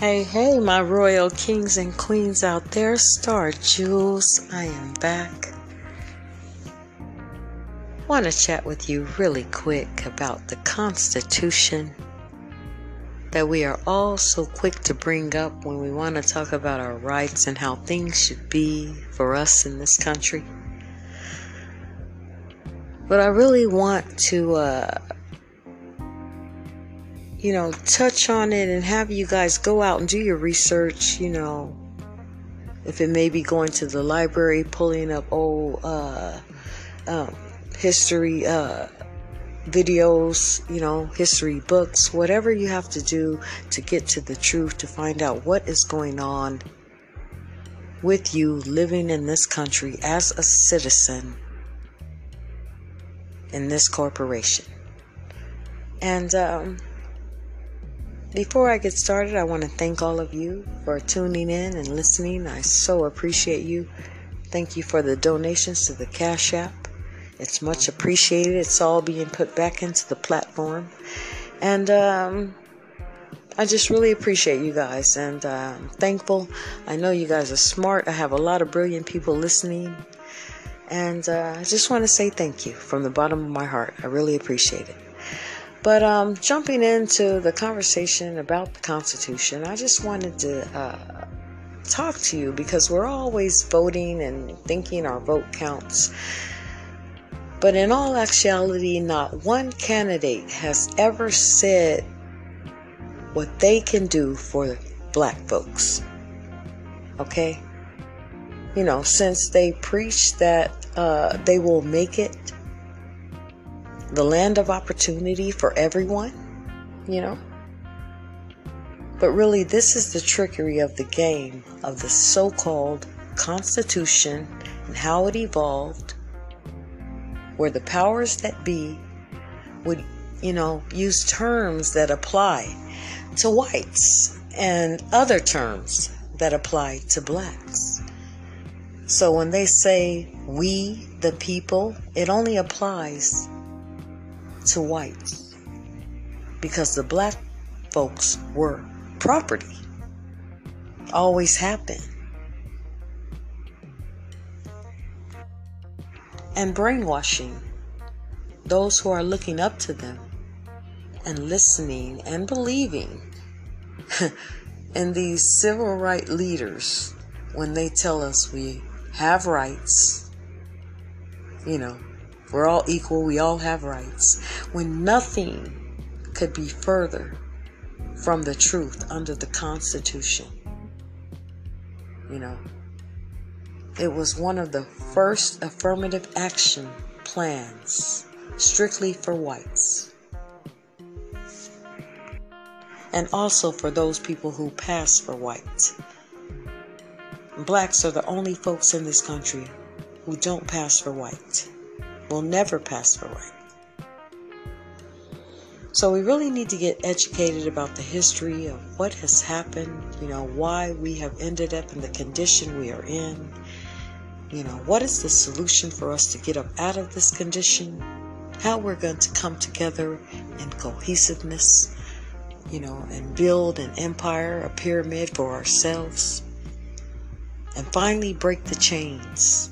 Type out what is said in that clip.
Hey, hey, my royal kings and queens out there, Starr Joulez, I am back. Want to chat with you really quick about the Constitution that we are all so quick to bring up when we want to talk about our rights and how things should be for us in this country. But I really want to uh, you know, touch on it and have you guys go out and do your research, you know, if it may be going to the library, pulling up old uh, um, history uh, videos, you know, history books, whatever you have to do to get to the truth, to find out what is going on with you living in this country as a citizen in this corporation. And, um, before I get started, I want to thank all of you for tuning in and listening. I so appreciate you. Thank you for the donations to the Cash App. It's much appreciated. It's all being put back into the platform. And um, I just really appreciate you guys and uh, I'm thankful. I know you guys are smart. I have a lot of brilliant people listening. And uh, I just want to say thank you from the bottom of my heart. I really appreciate it. But um, jumping into the conversation about the Constitution, I just wanted to uh, talk to you because we're always voting and thinking our vote counts. But in all actuality, not one candidate has ever said what they can do for black folks. Okay? You know, since they preach that uh, they will make it the land of opportunity for everyone, you know? But really, this is the trickery of the game of the so called Constitution and how it evolved, where the powers that be would, you know, use terms that apply to whites and other terms that apply to blacks. So when they say we, the people, it only applies to whites because the black folks were property. Always happened. And brainwashing those who are looking up to them and listening and believing in these civil rights leaders when they tell us we have rights, you know, we're all equal, we all have rights. When nothing could be further from the truth under the Constitution. You know, it was one of the first affirmative action plans strictly for whites. And also for those people who pass for whites. Blacks are the only folks in this country who don't pass for white will never pass away. So we really need to get educated about the history of what has happened, you know, why we have ended up in the condition we are in. You know, what is the solution for us to get up out of this condition? How we're going to come together in cohesiveness, you know, and build an empire, a pyramid for ourselves. And finally break the chains